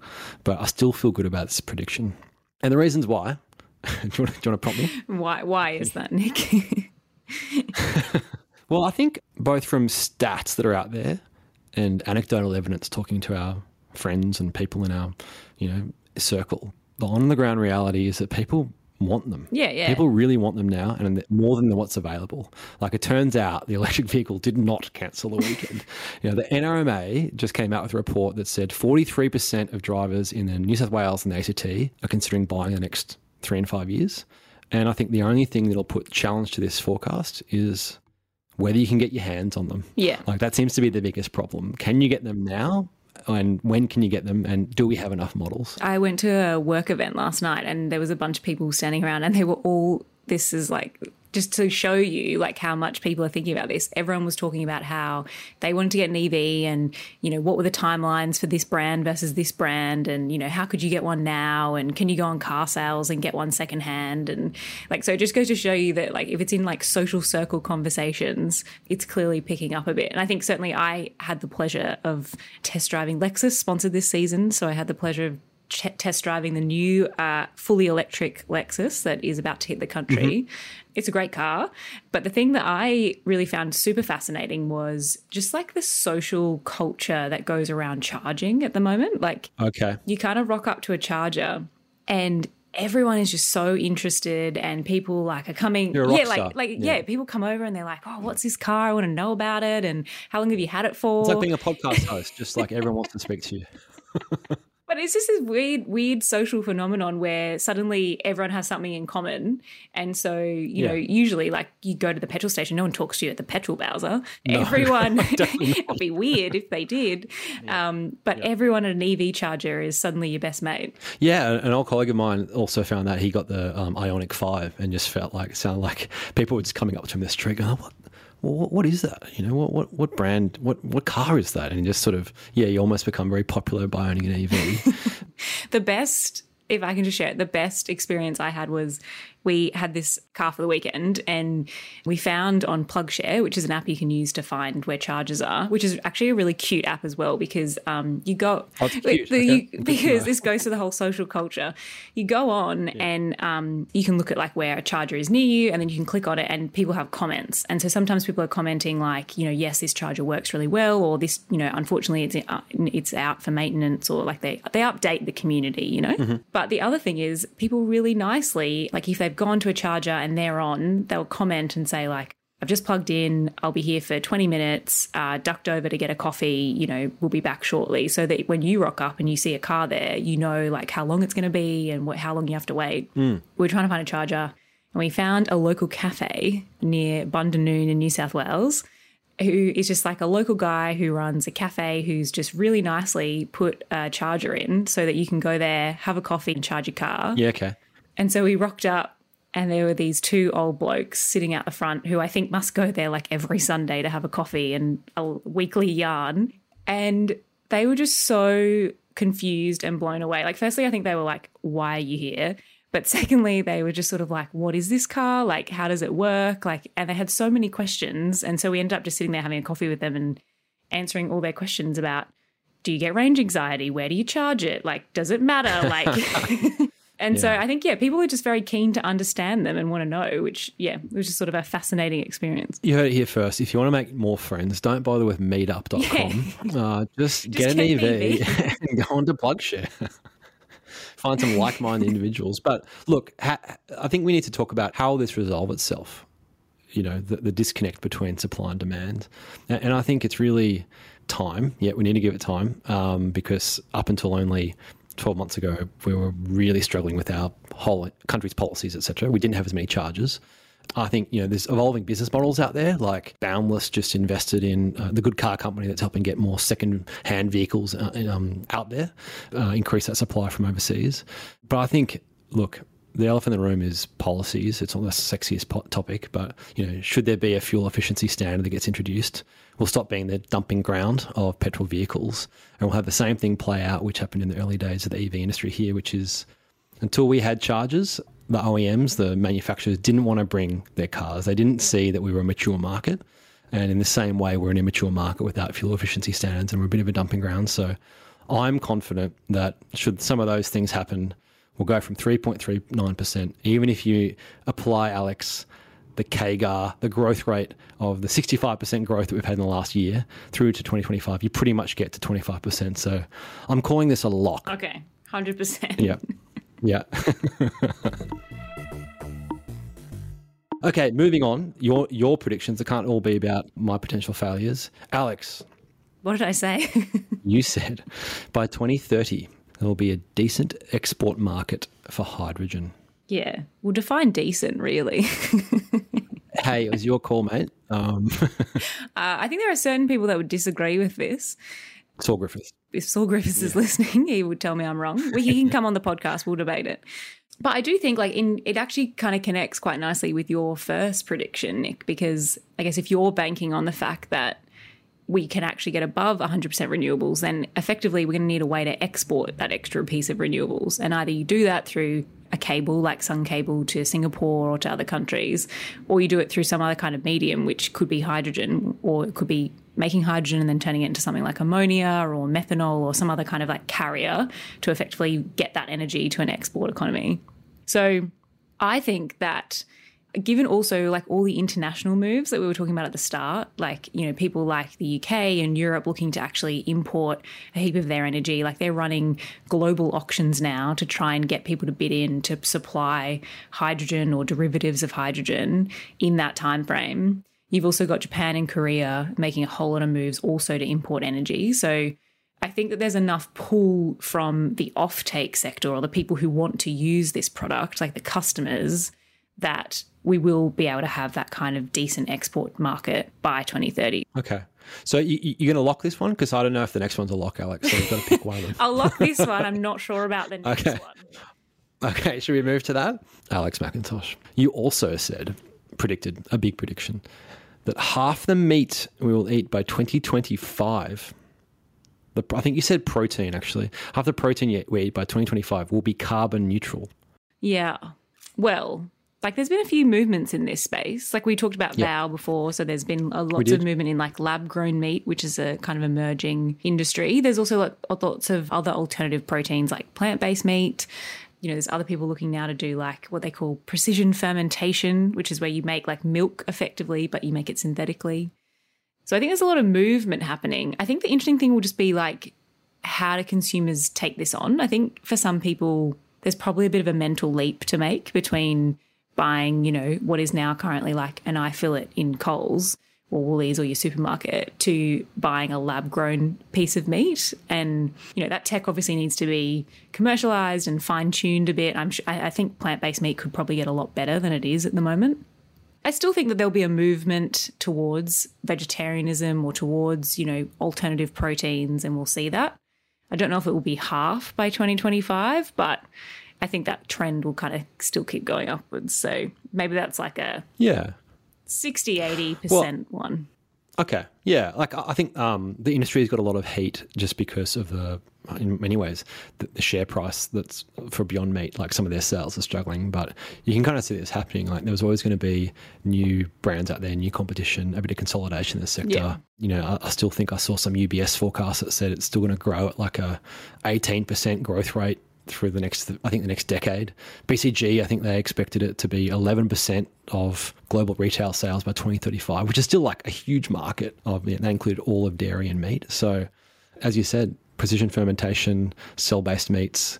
but I still feel good about this prediction. And the reasons why, [LAUGHS] do, you want to, do you want to prompt me?
Why? Why is that, Nick? [LAUGHS] [LAUGHS]
Well, I think both from stats that are out there and anecdotal evidence talking to our friends and people in our, you know, circle, the on the ground reality is that people want them.
Yeah, yeah.
People really want them now and more than what's available. Like it turns out the electric vehicle did not cancel the weekend. you know, the NRMA just came out with a report that said 43% of drivers in the New South Wales and the ACT are considering buying the next three and five years. And I think the only thing that'll put challenge to this forecast is whether you can get your hands on them.
Yeah.
Like that seems to be the biggest problem. Can you get them now? And when can you get them? And do we have enough models?
I went to a work event last night and there was a bunch of people standing around and they were all this is like just to show you like how much people are thinking about this. Everyone was talking about how they wanted to get an EV and you know what were the timelines for this brand versus this brand and you know how could you get one now and can you go on car sales and get one secondhand? And like so it just goes to show you that like if it's in like social circle conversations it's clearly picking up a bit. And I think certainly I had the pleasure of test driving. Lexus sponsored this season so I had the pleasure of ch- test driving the new uh, fully electric Lexus that is about to hit the country. It's a great car. But the thing that I really found super fascinating was just like the social culture that goes around charging at the moment. Like,
Okay.
you kind of rock up to a charger and everyone is just so interested and people like are coming
You're a rock
yeah
star.
like like
Yeah.
yeah. people come over and they're like oh what's this car i want to know about it and how long have you had it for
It's like being a podcast [LAUGHS] host, just like everyone wants to speak to you. [LAUGHS]
But it's just this weird, weird social phenomenon where suddenly everyone has something in common. And so, you know, usually like you go to the petrol station, no one talks to you at the petrol bowser. [LAUGHS] everyone, [LAUGHS] it'd be weird if they did. Um, but everyone at an EV charger is suddenly your best mate.
Yeah, an old colleague of mine also found that he got the um, Ioniq Five and just felt like it sounded like people were just coming up to him in the street going, "What? Well, what, what is that? You know, what, what, what brand, what, what car is that? And just sort of, yeah, you almost become very popular by owning an EV. [LAUGHS]
the best, if I can just share it, the best experience I had was we had this car for the weekend and we found on PlugShare, which is an app you can use to find where charges are, which is actually a really cute app as well because um, you go
oh, cute.
The, okay. you, because this goes to the whole social culture. You go on yeah. and um, you can look at like where a charger is near you, and then you can click on it, and people have comments. And so sometimes people are commenting like, you know, yes, this charger works really well, or this, you know, unfortunately it's uh, it's out for maintenance, or like they they update the community, you know. Mm-hmm. But the other thing is people really nicely like if they they've gone to a charger and they're on, they'll comment and say, like, I've just plugged in. I'll be here for 20 minutes, uh, ducked over to get a coffee. You know, we'll be back shortly. So that when you rock up and you see a car there, you know, like how long it's going to be and what, how long you have to wait. Mm. We're trying to find a charger and we found a local cafe near Bundanoon in New South Wales who is just like a local guy who runs a cafe who's just really nicely put a charger in so that you can go there, have a coffee and charge your car.
Yeah, okay.
And so we rocked up and there were these two old blokes sitting out the front who I think must go there like every Sunday to have a coffee and a weekly yarn. And they were just so confused and blown away. Like, firstly, I think they were like, Why are you here? But secondly, they were just sort of like, What is this car? Like, how does it work? Like, and they had so many questions. And so we ended up just sitting there having a coffee with them and answering all their questions about do you get range anxiety? Where do you charge it? Like, does it matter? Like, [LAUGHS] [LAUGHS] And yeah. so I think, yeah, people are just very keen to understand them and want to know, which, yeah, it was just sort of a fascinating experience.
You heard it here first. If you want to make more friends, don't bother with meetup.com. Yeah. Uh, just, [LAUGHS] just, get, an EV, EV. [LAUGHS] and go on to PlugShare. [LAUGHS] Find some like minded individuals. But look, ha- I think we need to talk about how this resolve itself. You know, the, the disconnect between supply and demand. And, and I think it's really time. Yeah, we need to give it time um, because up until only 12 months ago, we were really struggling with our whole country's policies, etc. We didn't have as many charges. I think you know there's evolving business models out there, like Boundless just invested in uh, the Good Car Company that's helping get more second-hand vehicles uh, um, out there, uh, increase that supply from overseas. But I think, look, the elephant in the room is policies. It's not the sexiest topic, but you know, should there be a fuel efficiency standard that gets introduced? We'll stop being the dumping ground of petrol vehicles, and we'll have the same thing play out, which happened in the early days of the EV industry here, which is until we had chargers, the OEMs, the manufacturers, didn't want to bring their cars. They didn't see that we were a mature market, and in the same way, we're an immature market without fuel efficiency standards, and we're a bit of a dumping ground. So, I'm confident that should some of those things happen will go from 3.39%. Even if you apply, Alex, the CAGR, the growth rate of the 65% growth that we've had in the last year through to 2025, you pretty much get to 25%. So I'm calling this a lock.
Okay, 100%.
Yeah. Yeah. [LAUGHS] okay, moving on. Your your predictions, it can't all be about my potential failures. Alex.
What did I say? [LAUGHS]
you said by 2030, there will be a decent export market for hydrogen.
Yeah, we'll define decent, really. [LAUGHS]
hey, it was your call, mate. Um. [LAUGHS]
uh, I think there are certain people that would disagree with this.
Saul Griffiths.
If Saul Griffiths yeah. is listening, he would tell me I'm wrong. He can come on the podcast. We'll debate it. But I do think like in it actually kind of connects quite nicely with your first prediction, Nick, because I guess if you're banking on the fact that we can actually get above 100% renewables, then effectively we're going to need a way to export that extra piece of renewables. And either you do that through a cable like Sun Cable to Singapore or to other countries, or you do it through some other kind of medium, which could be hydrogen, or it could be making hydrogen and then turning it into something like ammonia or methanol or some other kind of like carrier to effectively get that energy to an export economy. So I think that given also like all the international moves that we were talking about at the start, like, you know, people like the UK and Europe looking to actually import a heap of their energy, like they're running global auctions now to try and get people to bid in to supply hydrogen or derivatives of hydrogen in that time frame. You've also got Japan and Korea making a whole lot of moves also to import energy. So I think that there's enough pull from the offtake sector or the people who want to use this product, like the customers, that we will be able to have that kind of decent export market by 2030.
Okay. So you, are going to lock this one? Because I don't know if the next one's a lock, Alex. So you've got to pick one of them. [LAUGHS]
I'll lock this one. I'm not sure about the next
okay.
one.
Okay. Should we move to that? Alex McIntosh. You also said, predicted a big prediction that half the meat we will eat by 2025, the, I think you said protein actually, half the protein we eat by 2025 will be carbon neutral.
Yeah. Well, like there's been a few movements in this space. Like we talked about. Vow before, so there's been a lots of movement in like lab grown meat, which is a kind of emerging industry. There's also like lots of other alternative proteins like plant based meat. You know, there's other people looking now to do like what they call precision fermentation, which is where you make like milk effectively, but you make it synthetically. So I think there's a lot of movement happening. I think the interesting thing will just be like how do consumers take this on? I think for some people, there's probably a bit of a mental leap to make between buying, you know, what is now currently like an eye fillet in Coles or Woolies or your supermarket to buying a lab grown piece of meat. And, you know, that tech obviously needs to be commercialized and fine tuned a bit. I'm I think plant based meat could probably get a lot better than it is at the moment. I still think that there'll be a movement towards vegetarianism or towards, you know, alternative proteins, and we'll see that. I don't know if it will be half by 2025, but I think that trend will kind of still keep going upwards. So maybe that's like a
Yeah.
60, 80% one.
Okay. Yeah. Like I think um, the industry has got a lot of heat just because of the, in many ways, the, the share price that's for Beyond Meat. Like some of their sales are struggling, but you can kind of see this happening. Like there was always going to be new brands out there, new competition, a bit of consolidation in the sector.
Yeah.
You know, I, I still think I saw some UBS forecasts that said it's still going to grow at like a 18% growth rate through the next, I think the next decade. BCG, I think they expected it to be 11% of global retail sales by 2035, which is still like a huge market. Of That included all of dairy and meat. So, as you said, precision fermentation, cell-based meats.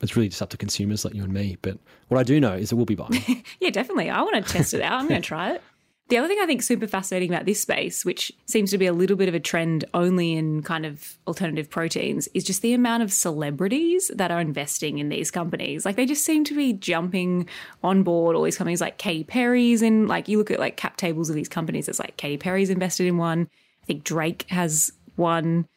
It's really just up to consumers like you and me. But what I do know is that we'll be buying. [LAUGHS]
Yeah, definitely. I want to test it out. I'm going [LAUGHS] to try it. The other thing I think super fascinating about this space, which seems to be a little bit of a trend only in kind of alternative proteins, is just the amount of celebrities that are investing in these companies. Like they just seem to be jumping on board all these companies like Katy Perry's and like you look at like cap tables of these companies, it's like Katy Perry's invested in one. I think Drake has one.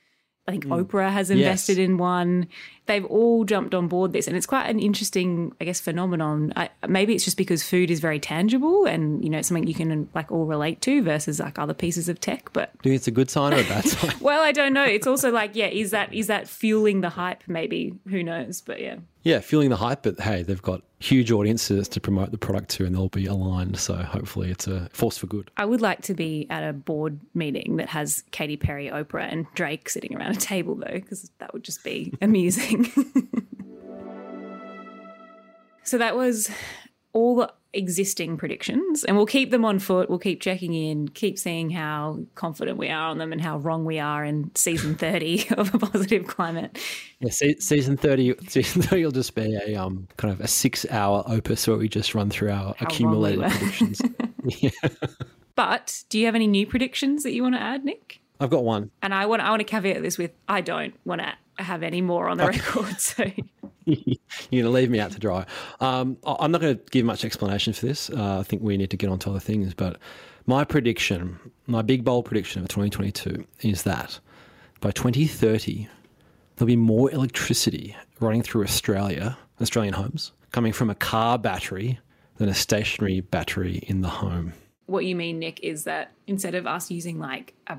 I think mm. Oprah has invested in one. They've all jumped on board this, and it's quite an interesting, I guess, phenomenon. I, maybe it's just because food is very tangible, and you know, it's something you can like all relate to versus like other pieces of tech. But
do you think it's a good sign or a bad sign? [LAUGHS]
well, I don't know. It's also like, yeah, is that is that fueling the hype? Maybe who knows? But yeah,
yeah, feeling the hype, but hey, they've got huge audiences to promote the product to, and they'll be aligned. So hopefully, it's a force for good.
I would like to be at a board meeting that has Katy Perry, Oprah, and Drake sitting around a table though, because that would just be [LAUGHS] amusing. [LAUGHS] so that was all the existing predictions, and we'll keep them on foot. We'll keep checking in, keep seeing how confident we are on them and how wrong we are in season [LAUGHS] 30 [LAUGHS] of a positive climate.
Yeah, se- season thirty. [LAUGHS] Season thirty will just be a um kind of a six-hour opus where we just run through our
How wrong we
accumulated predictions. yeah.
But do you have any new predictions that you want to add, Nick?
I've got one.
And I want I want to caveat this with I don't want to have any more on the record. So [LAUGHS]
You're going to leave me out to dry. Um, I'm not going to give much explanation for this. Uh, I think we need to get on to other things. But my prediction, my big bold prediction of 2022 is that by 2030, there'll be more electricity running through Australia, Australian homes, coming from a car battery than a stationary battery in the home.
what you mean, Nick, is that instead of us using like a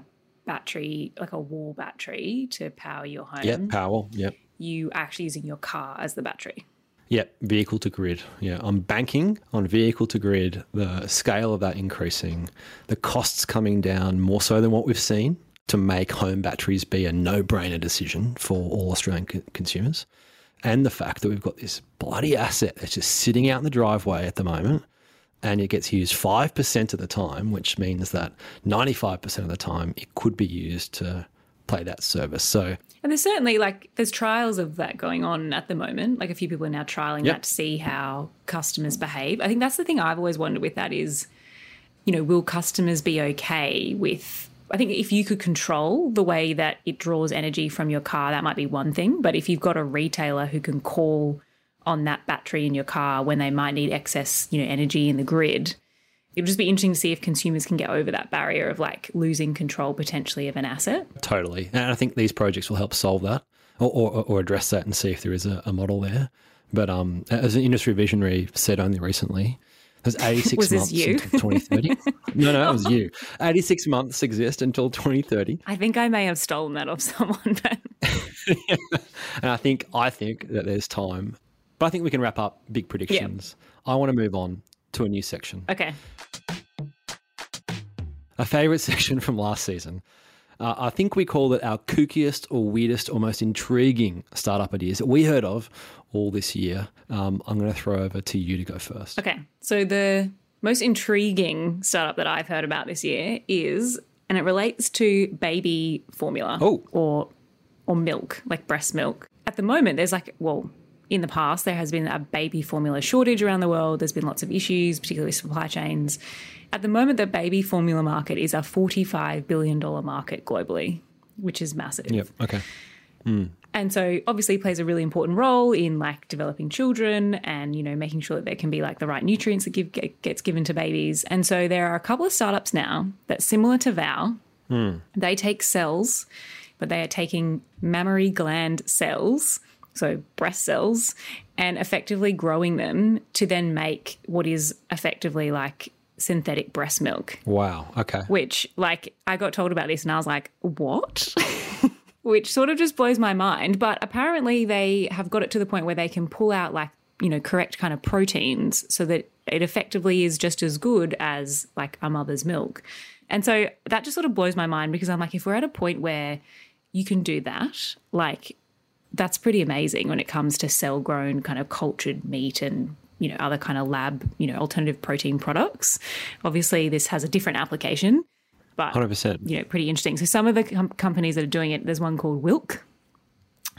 battery, like a wall battery to power your home,
Yep, power. Yep.
you actually using your car as the battery.
Yep, vehicle to grid. Yeah, I'm banking on vehicle to grid, the scale of that increasing, the costs coming down more so than what we've seen to make home batteries be a no brainer decision for all Australian co- consumers. And the fact that we've got this bloody asset that's just sitting out in the driveway at the moment and it gets used 5% of the time, which means that 95% of the time it could be used to play that service. So,
And there's certainly like there's trials of that going on at the moment. Like a few people are now trialing
Yep.
that to see how customers behave. I think that's the thing I've always wondered with that is, you know, will customers be okay with I think if you could control the way that it draws energy from your car, that might be one thing. But if you've got a retailer who can call on that battery in your car when they might need excess, you know, energy in the grid, it'll just be interesting to see if consumers can get over that barrier of like losing control potentially of an asset.
Totally. And I think these projects will help solve that or, or, or address that and see if there is a, a model there. But um, as an industry visionary said only recently, There's [LAUGHS] 86
Was
months until 2030. [LAUGHS] no, no, it was you. 86 months exist until 2030.
I think I may have stolen that off [LAUGHS] someone, but
And I think I think that there's time. But I think we can wrap up big predictions. I want to move on to a new section.
okay.
A favorite [LAUGHS] section from last season. Uh, I think we call it our kookiest or weirdest or most intriguing startup ideas that we heard of all this year. Um, I'm going to throw over to you to go first.
Okay. So the most intriguing startup that I've heard about this year is, and it relates to baby formula
Oh.
or or milk, like breast milk. At the moment, there's like, well, in the past, there has been a baby formula shortage around the world. There's been lots of issues, particularly supply chains. At the moment, the baby formula market is a $45 billion market globally, which is massive.
Yep. Okay. Hmm.
And so obviously plays a really important role in like developing children and you know making sure that there can be like the right nutrients that give get, gets given to babies. And so there are a couple of startups now that similar to Vow, hmm. they take cells, but they are taking mammary gland cells, so breast cells, and effectively growing them to then make what is effectively like synthetic breast milk
Wow. Okay.
which like I got told about this and I was like, what? [LAUGHS] which sort of just blows my mind. But apparently they have got it to the point where they can pull out like, you know, correct kind of proteins so that it effectively is just as good as like a mother's milk. And so that just sort of blows my mind because I'm like, if we're at a point where you can do that, like that's pretty amazing when it comes to cell grown kind of cultured meat and you know other kind of lab you know alternative protein products obviously this has a different application but
100%.
you know pretty interesting so some of the com- companies that are doing it there's one called wilk [LAUGHS]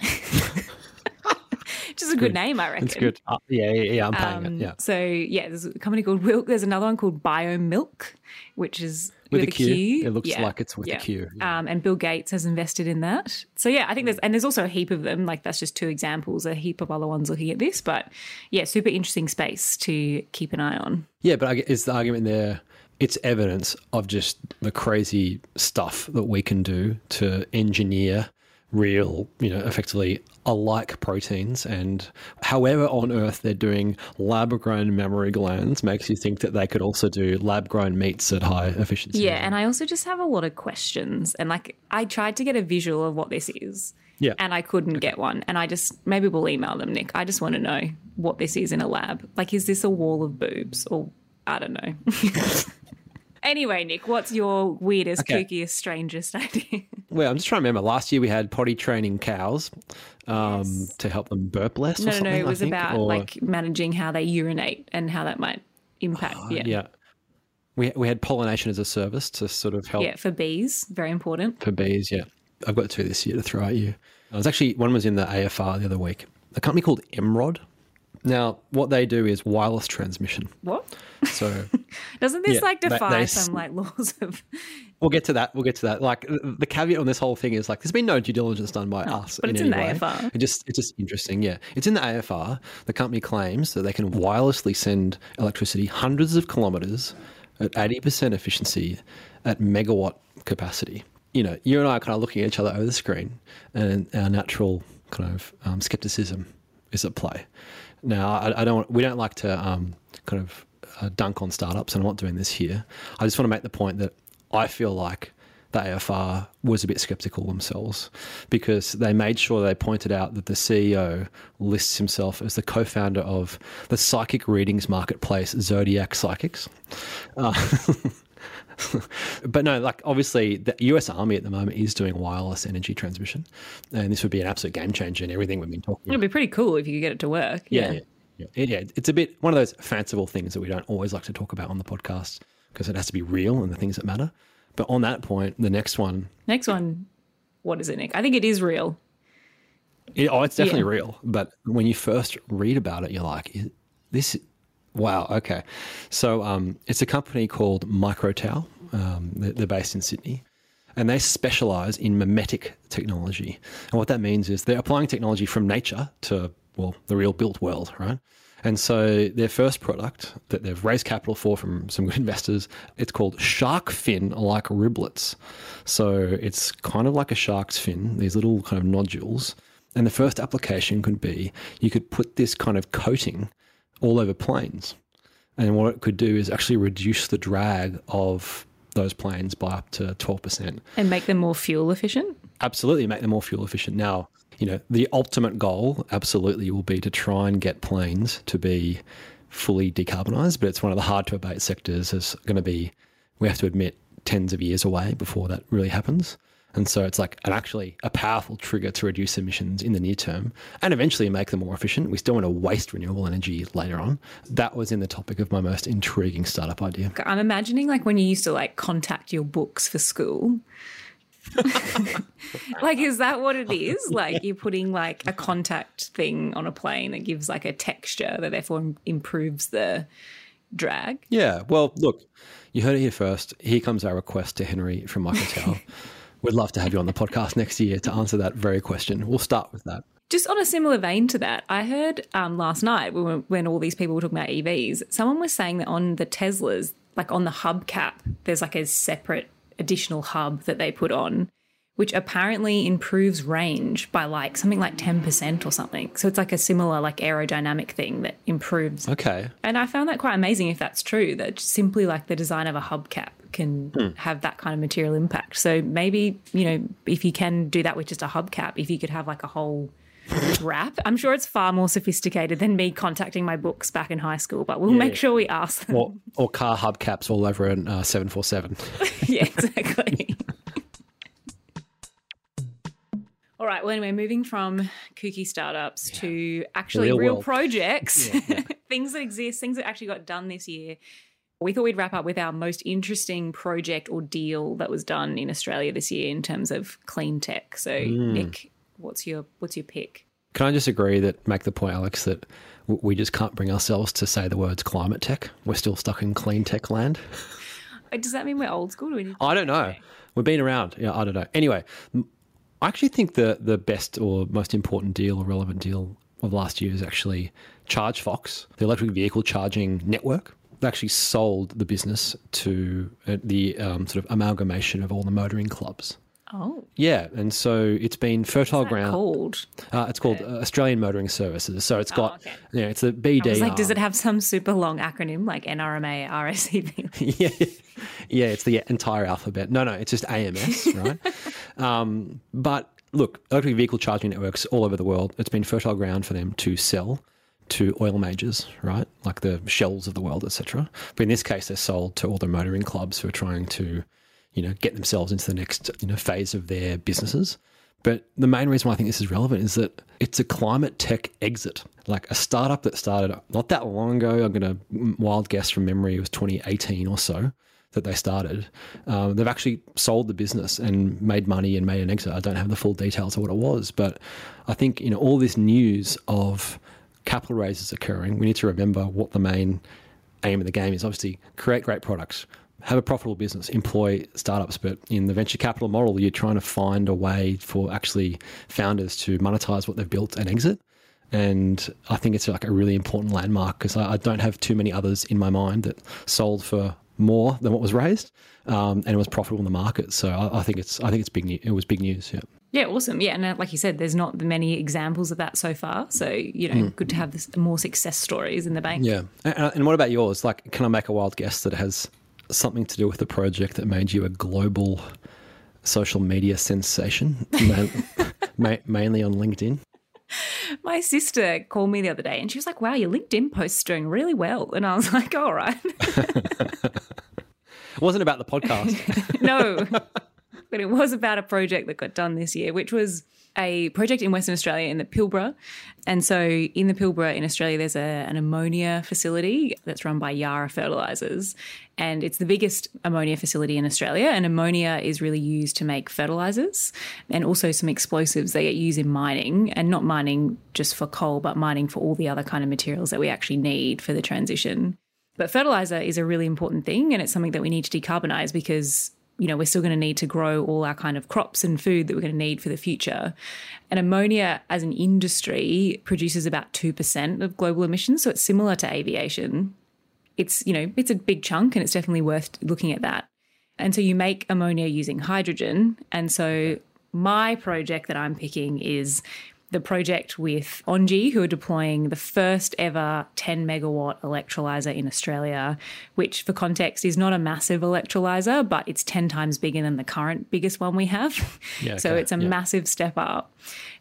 which is a good, name i reckon
It's good. Uh, yeah, yeah, yeah. I'm paying
Um,
it. Yeah.
So yeah, there's a company called Wilk. There's another one called Biomilq, which is
With
with,
a Q.
Q.
It looks
Yeah,
like it's with a
yeah. Um, and Bill Gates has invested in that. So yeah, I think there's and there's also a heap of them. Like that's just two examples. A heap of other ones looking at this, but yeah, super interesting space to keep an eye on.
Yeah, but I is the argument there? It's evidence of just the crazy stuff that we can do to engineer real, you know, effectively alike proteins. And however on earth they're doing lab grown mammary glands makes you think that they could also do lab grown meats at high efficiency.
Yeah, and I also just have a lot of questions. And like, I tried to get a visual of what this is.
Yeah.
And I couldn't get one. And I just, maybe we'll email them, Nick. I just want to know what this is in a lab. Like, is this a wall of boobs? Or I don't know. [LAUGHS] anyway, Nick, what's your weirdest,
Okay.
kookiest, strangest [LAUGHS] idea?
Well, I'm just trying to remember. Last year we had potty training cows um, to help them burp less. or
no, no, no. It was
think,
about
or-
like managing how they urinate and how that might impact. yeah.
yeah. We, we had pollination as a service to sort of help
Yeah, for bees, very important.
for bees. Yeah, I've got two this year to throw at you. I was actually one was in the AFR the other week. A company called Emrod. Now, what they do is wireless transmission.
What?
So [LAUGHS]
Doesn't this
Yeah,
like defy
they
some like laws of [LAUGHS]
we'll get to that. We'll get to that. Like the caveat on this whole thing is like there's been no due diligence done by us.
but
in
it's in the
way.
AFR.
It just it's just interesting. Yeah, it's in the AFR. The company claims that they can wirelessly send electricity hundreds of kilometers at 80% efficiency at megawatt capacity. You know, you and I are kind of looking at each other over the screen, and our natural kind of um, skepticism is at play. Now, I, I don't. We don't like to um, kind of uh, dunk on startups, and I'm not doing this here. I just want to make the point that I feel like the AFR was a bit skeptical themselves because they made sure they pointed out that the CEO lists himself as the co-founder of the psychic readings marketplace Zodiac Psychics. Uh, [LAUGHS] [LAUGHS] but no, like obviously the US Army at the moment is doing wireless energy transmission, and this would be an absolute game changer in everything we've been talking about.
It'd be pretty cool if you could get it to work.
Yeah, yeah, yeah. Yeah, It's a bit one of those fanciful things that we don't always like to talk about on the podcast because it has to be real and the things that matter. But on that point, the next one,
Next one, what is it, Nick? I think it is real.
it, oh, it's definitely
Yeah.
real. But when you first read about it, you're like, this, wow, okay. So um, it's a company called MicroTau. Um, they're, they're based in Sydney. And they specialize in mimetic technology. And what that means is they're applying technology from nature to, well, the real built world, right? And so their first product that they've raised capital for from some good [LAUGHS] investors, it's called shark fin like riblets. So it's kind of like a shark's fin, these little kind of nodules. And the first application could be you could put this kind of coating all over planes. And what it could do is actually reduce the drag of those planes by up to 12%.
And make them more fuel efficient?
Absolutely, make them more fuel efficient. Now, you know, the ultimate goal absolutely will be to try and get planes to be fully decarbonised, but it's one of the hard to abate sectors. Is going to be, we have to admit, tens of years away before that really happens. And so it's like an actually a powerful trigger to reduce emissions in the near term and eventually make them more efficient. We still want to waste renewable energy later on. That was in the topic of my most intriguing startup idea.
I'm imagining like when you used to like contact your books for school. [LAUGHS] like is that what it is like you're putting like a contact thing on a plane that gives like a texture that therefore improves the drag
yeah well look you heard it here first here comes our request to henry from MicroTau [LAUGHS] We'd love to have you on the podcast next year to answer that very question. We'll start with that.
Just on a similar vein to that, I heard um, last night when, when all these people were talking about EVs, someone was saying that on the Teslas, like on the hubcap, there's like a separate additional hub that they put on which apparently improves range by like something like 10% or something. So it's like a similar like aerodynamic thing that improves.
Okay.
And I found that quite amazing if that's true, that simply like the design of a hubcap can hmm. have that kind of material impact. So maybe, you know, if you can do that with just a hubcap, if you could have like a whole wrap. I'm sure it's far more sophisticated than me contacting my books back in high school, but we'll yeah. make sure we ask them.
Or, or car hubcaps all over an uh, 747. [LAUGHS]
yeah, exactly. All right. Well, anyway, moving from kooky startups yeah. to actually real, real projects, yeah, yeah. [LAUGHS] things that exist, things that actually got done this year. We thought we'd wrap up with our most interesting project or deal that was done in Australia this year in terms of clean tech. So, mm. Nick, what's your what's your pick?
Can I just agree that make the point, Alex, that we just can't bring ourselves to say the words climate tech. We're still stuck in clean tech land.
Does that mean we're old school? Do
I don't know. We've been around. Yeah, I don't know. Anyway, I actually think the the best or most important deal or relevant deal of last year is actually ChargeFox, the electric vehicle charging network. Actually sold the business to uh, the um, sort of amalgamation of all the motoring clubs.
Oh.
Yeah, and so it's been fertile ground.
Called?
Uh, it's called okay. Australian Motoring Services. So it's got, oh, okay. yeah, it's a BD.
like, does it have some super long acronym like NRMA, RSCP? [LAUGHS]
yeah, yeah, it's the entire alphabet. No, no, it's just AMS, [LAUGHS] right? um, but look, electric vehicle charging networks all over the world. It's been fertile ground for them to sell to oil majors, right? Like the Shells of the world, etc. But in this case, they're sold to all the motoring clubs who are trying to you know, get themselves into the next, you know, phase of their businesses. But the main reason why I think this is relevant is that it's a climate tech exit. Like a startup that started not that long ago, I'm going to wild guess from memory, it was 2018 or so that they started. Um, they've actually sold the business and made money and made an exit. I don't have the full details of what it was, but I think, you know, all this news of capital raises occurring, we need to remember what the main aim of the game is obviously create great products, have a profitable business, employ startups. But in the venture capital model, you're trying to find a way for actually founders to monetize what they've built and exit. And I think it's like a really important landmark because I, I, don't have too many others in my mind that sold for more than what was raised, um, and it was profitable in the market. So I, I, think it's I think it's big. New- it was big news. Yeah.
Yeah, awesome. Yeah, and uh, like you said, there's not many examples of that so far. So you know, mm. good to have this, more success stories in the bank.
Yeah, and, and what about yours? Like, can I make a wild guess that it has something to do with the project that made you a global social media sensation, [LAUGHS] mainly on LinkedIn? [LAUGHS]
My sister called me the other day and she was like, Wow, your LinkedIn post's doing really well. And I was [LAUGHS] like, All right.
it [LAUGHS] wasn't about the podcast.
no, but it was about a project that got done this year, which was a project in Western Australia in the Pilbara. And so in the Pilbara in Australia, there's a, an ammonia facility that's run by Yara Fertilizers. And it's the biggest ammonia facility in Australia. And ammonia is really used to make fertilizers and also some explosives that get used in mining and not mining just for coal, but mining for all the other kind of materials that we actually need for the transition. But fertilizer is a really important thing, and it's something that we need to decarbonize because you know, we're still going to need to grow all our kind of crops and food that we're going to need for the future. And ammonia as an industry produces about 2% of global emissions. So it's similar to aviation. It's, you know, it's a big chunk and it's definitely worth looking at that. And so you make ammonia using hydrogen. And so my project that I'm picking is the project with Engie, who are deploying the first ever 10 megawatt electrolyzer in Australia, which, for context, is not a massive electrolyzer, but it's 10 times bigger than the current biggest one we have.
Yeah, [LAUGHS]
so
okay.
it's a
Yeah.
massive step up.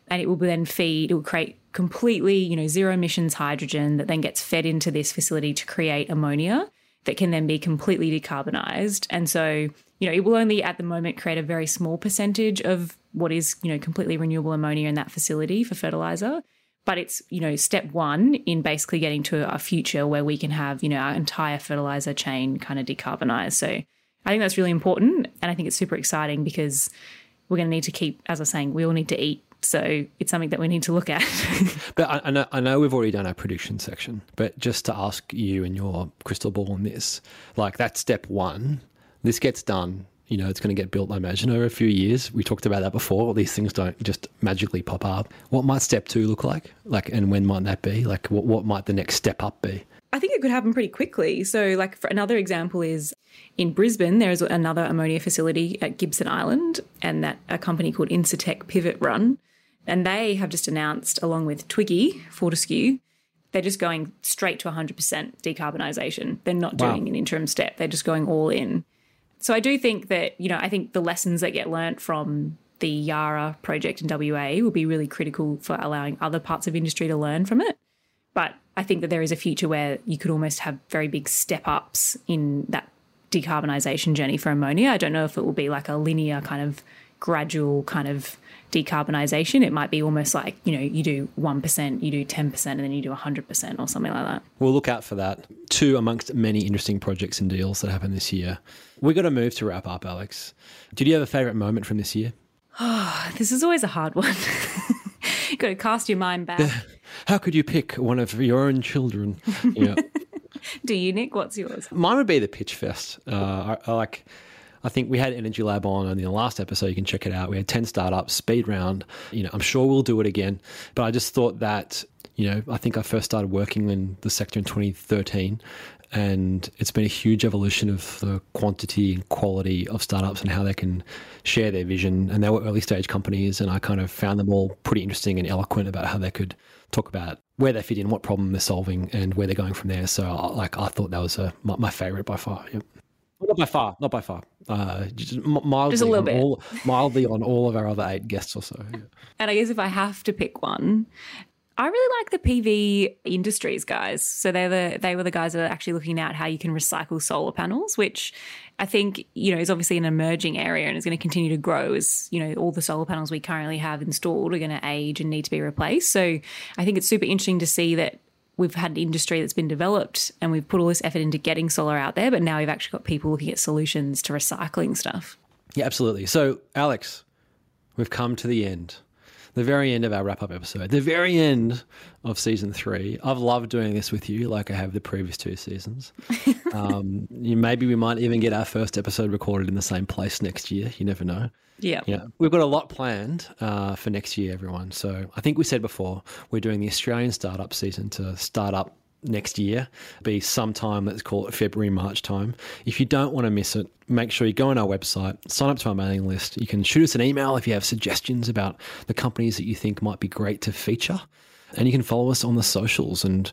And it will then feed, it will create completely, you know, zero emissions hydrogen that then gets fed into this facility to create ammonia that can then be completely decarbonized. And so, you know, it will only at the moment create a very small percentage of what is, you know, completely renewable ammonia in that facility for fertilizer. But it's, you know, step one in basically getting to a future where we can have, you know, our entire fertilizer chain kind of decarbonized. So I think that's really important. And I think it's super exciting because we're going to need to keep, as I was saying, we all need to eat. So it's something that we need to look at. [LAUGHS]
But I, I know I know we've already done our prediction section, but just to ask you and your crystal ball on this, like that's step one. This gets done. You know, it's going to get built. I imagine over a few years. We talked about that before. These things don't just magically pop up. What might step two look like? Like, and when might that be? Like, what what might the next step up be?
I think it could happen pretty quickly. So, like, for another example is in Brisbane, there is another ammonia facility at Gibson Island, and that a company called Incitec Pivot Run, and they have just announced, along with Twiggy Fortescue, they're just going straight to 100% decarbonisation. They're not
Wow.
doing an interim step; they're just going all in. So, I do think that you know, I think the lessons that get learnt from the Yara project in WA will be really critical for allowing other parts of industry to learn from it. But I think that there is a future where you could almost have very big step ups in that decarbonisation journey for ammonia. I don't know if it will be like a linear kind of gradual kind of decarbonisation. It might be almost like, you know, you do 1%, you do 10%, and then you do 100% or something like that.
We'll look out for that. Two amongst many interesting projects and deals that happened this year. We've got to move to wrap up, Alex. Did you have a favourite moment from this year? [SIGHS]
This is always a hard one. [LAUGHS] You've got to cast your mind back. [LAUGHS]
How could you pick one of your own children? [LAUGHS] Know,
do you, Nick? What's yours?
Mine would be the Pitch Fest. Uh, I, I like, I think we had Energy Lab on in the last episode. You can check it out. We had ten startups, speed round. You know, I'm sure we'll do it again. But I just thought that, you know, I think I first started working in the sector in 2013, and it's been a huge evolution of the quantity and quality of startups and how they can share their vision. And they were early stage companies, and I kind of found them all pretty interesting and eloquent about how they could talk about where they fit in, what problem they're solving, and where they're going from there. So, like, I thought that was a, my, my favorite by far. Yep. Not by far, not by far. Uh, just mildly,
Just a little
on
bit.
All, mildly on all of our other eight guests or so. yeah.
And I guess if I have to pick one, I really like the PV Industries guys. So they're the they were the guys that are actually looking at how you can recycle solar panels, which I think you know is obviously an emerging area and is going to continue to grow as you know all the solar panels we currently have installed are going to age and need to be replaced. So I think it's super interesting to see that we've had an industry that's been developed and we've put all this effort into getting solar out there, but now we've actually got people looking at solutions to recycling stuff.
Yeah, absolutely. So, Alex, we've come to the end, the very end of our wrap up episode, the very end of season three. I've loved doing this with you, like I have the previous two seasons. [LAUGHS] um, you, maybe we might even get our first episode recorded in the same place next year. You never know.
Yeah.
Yeah, we've got a lot planned uh, for next year, everyone. So I think we said before we're doing the Australian startup season to start up next year, be sometime let's call it February, March time. If you don't want to miss it, make sure you go on our website, sign up to our mailing list. You can shoot us an email if you have suggestions about the companies that you think might be great to feature, and you can follow us on the socials and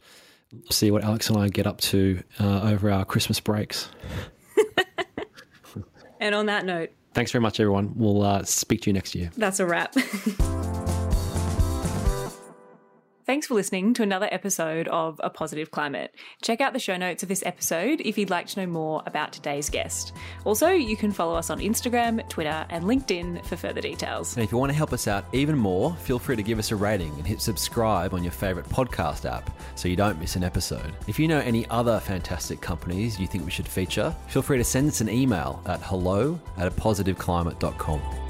see what Alex and I get up to uh, over our Christmas breaks. [LAUGHS]
And on that note,
Thanks very much, everyone. We'll uh, speak to you next year.
That's a wrap. [LAUGHS] Thanks for listening to another episode of A Positive Climate. Check out the show notes of this episode if you'd like to know more about today's guest. Also, you can follow us on Instagram, Twitter, and LinkedIn for further details.
And if you want to help us out even more, feel free to give us a rating and hit subscribe on your favourite podcast app so you don't miss an episode. If you know any other fantastic companies you think we should feature, feel free to send us an email at hello at a positiveclimate.com.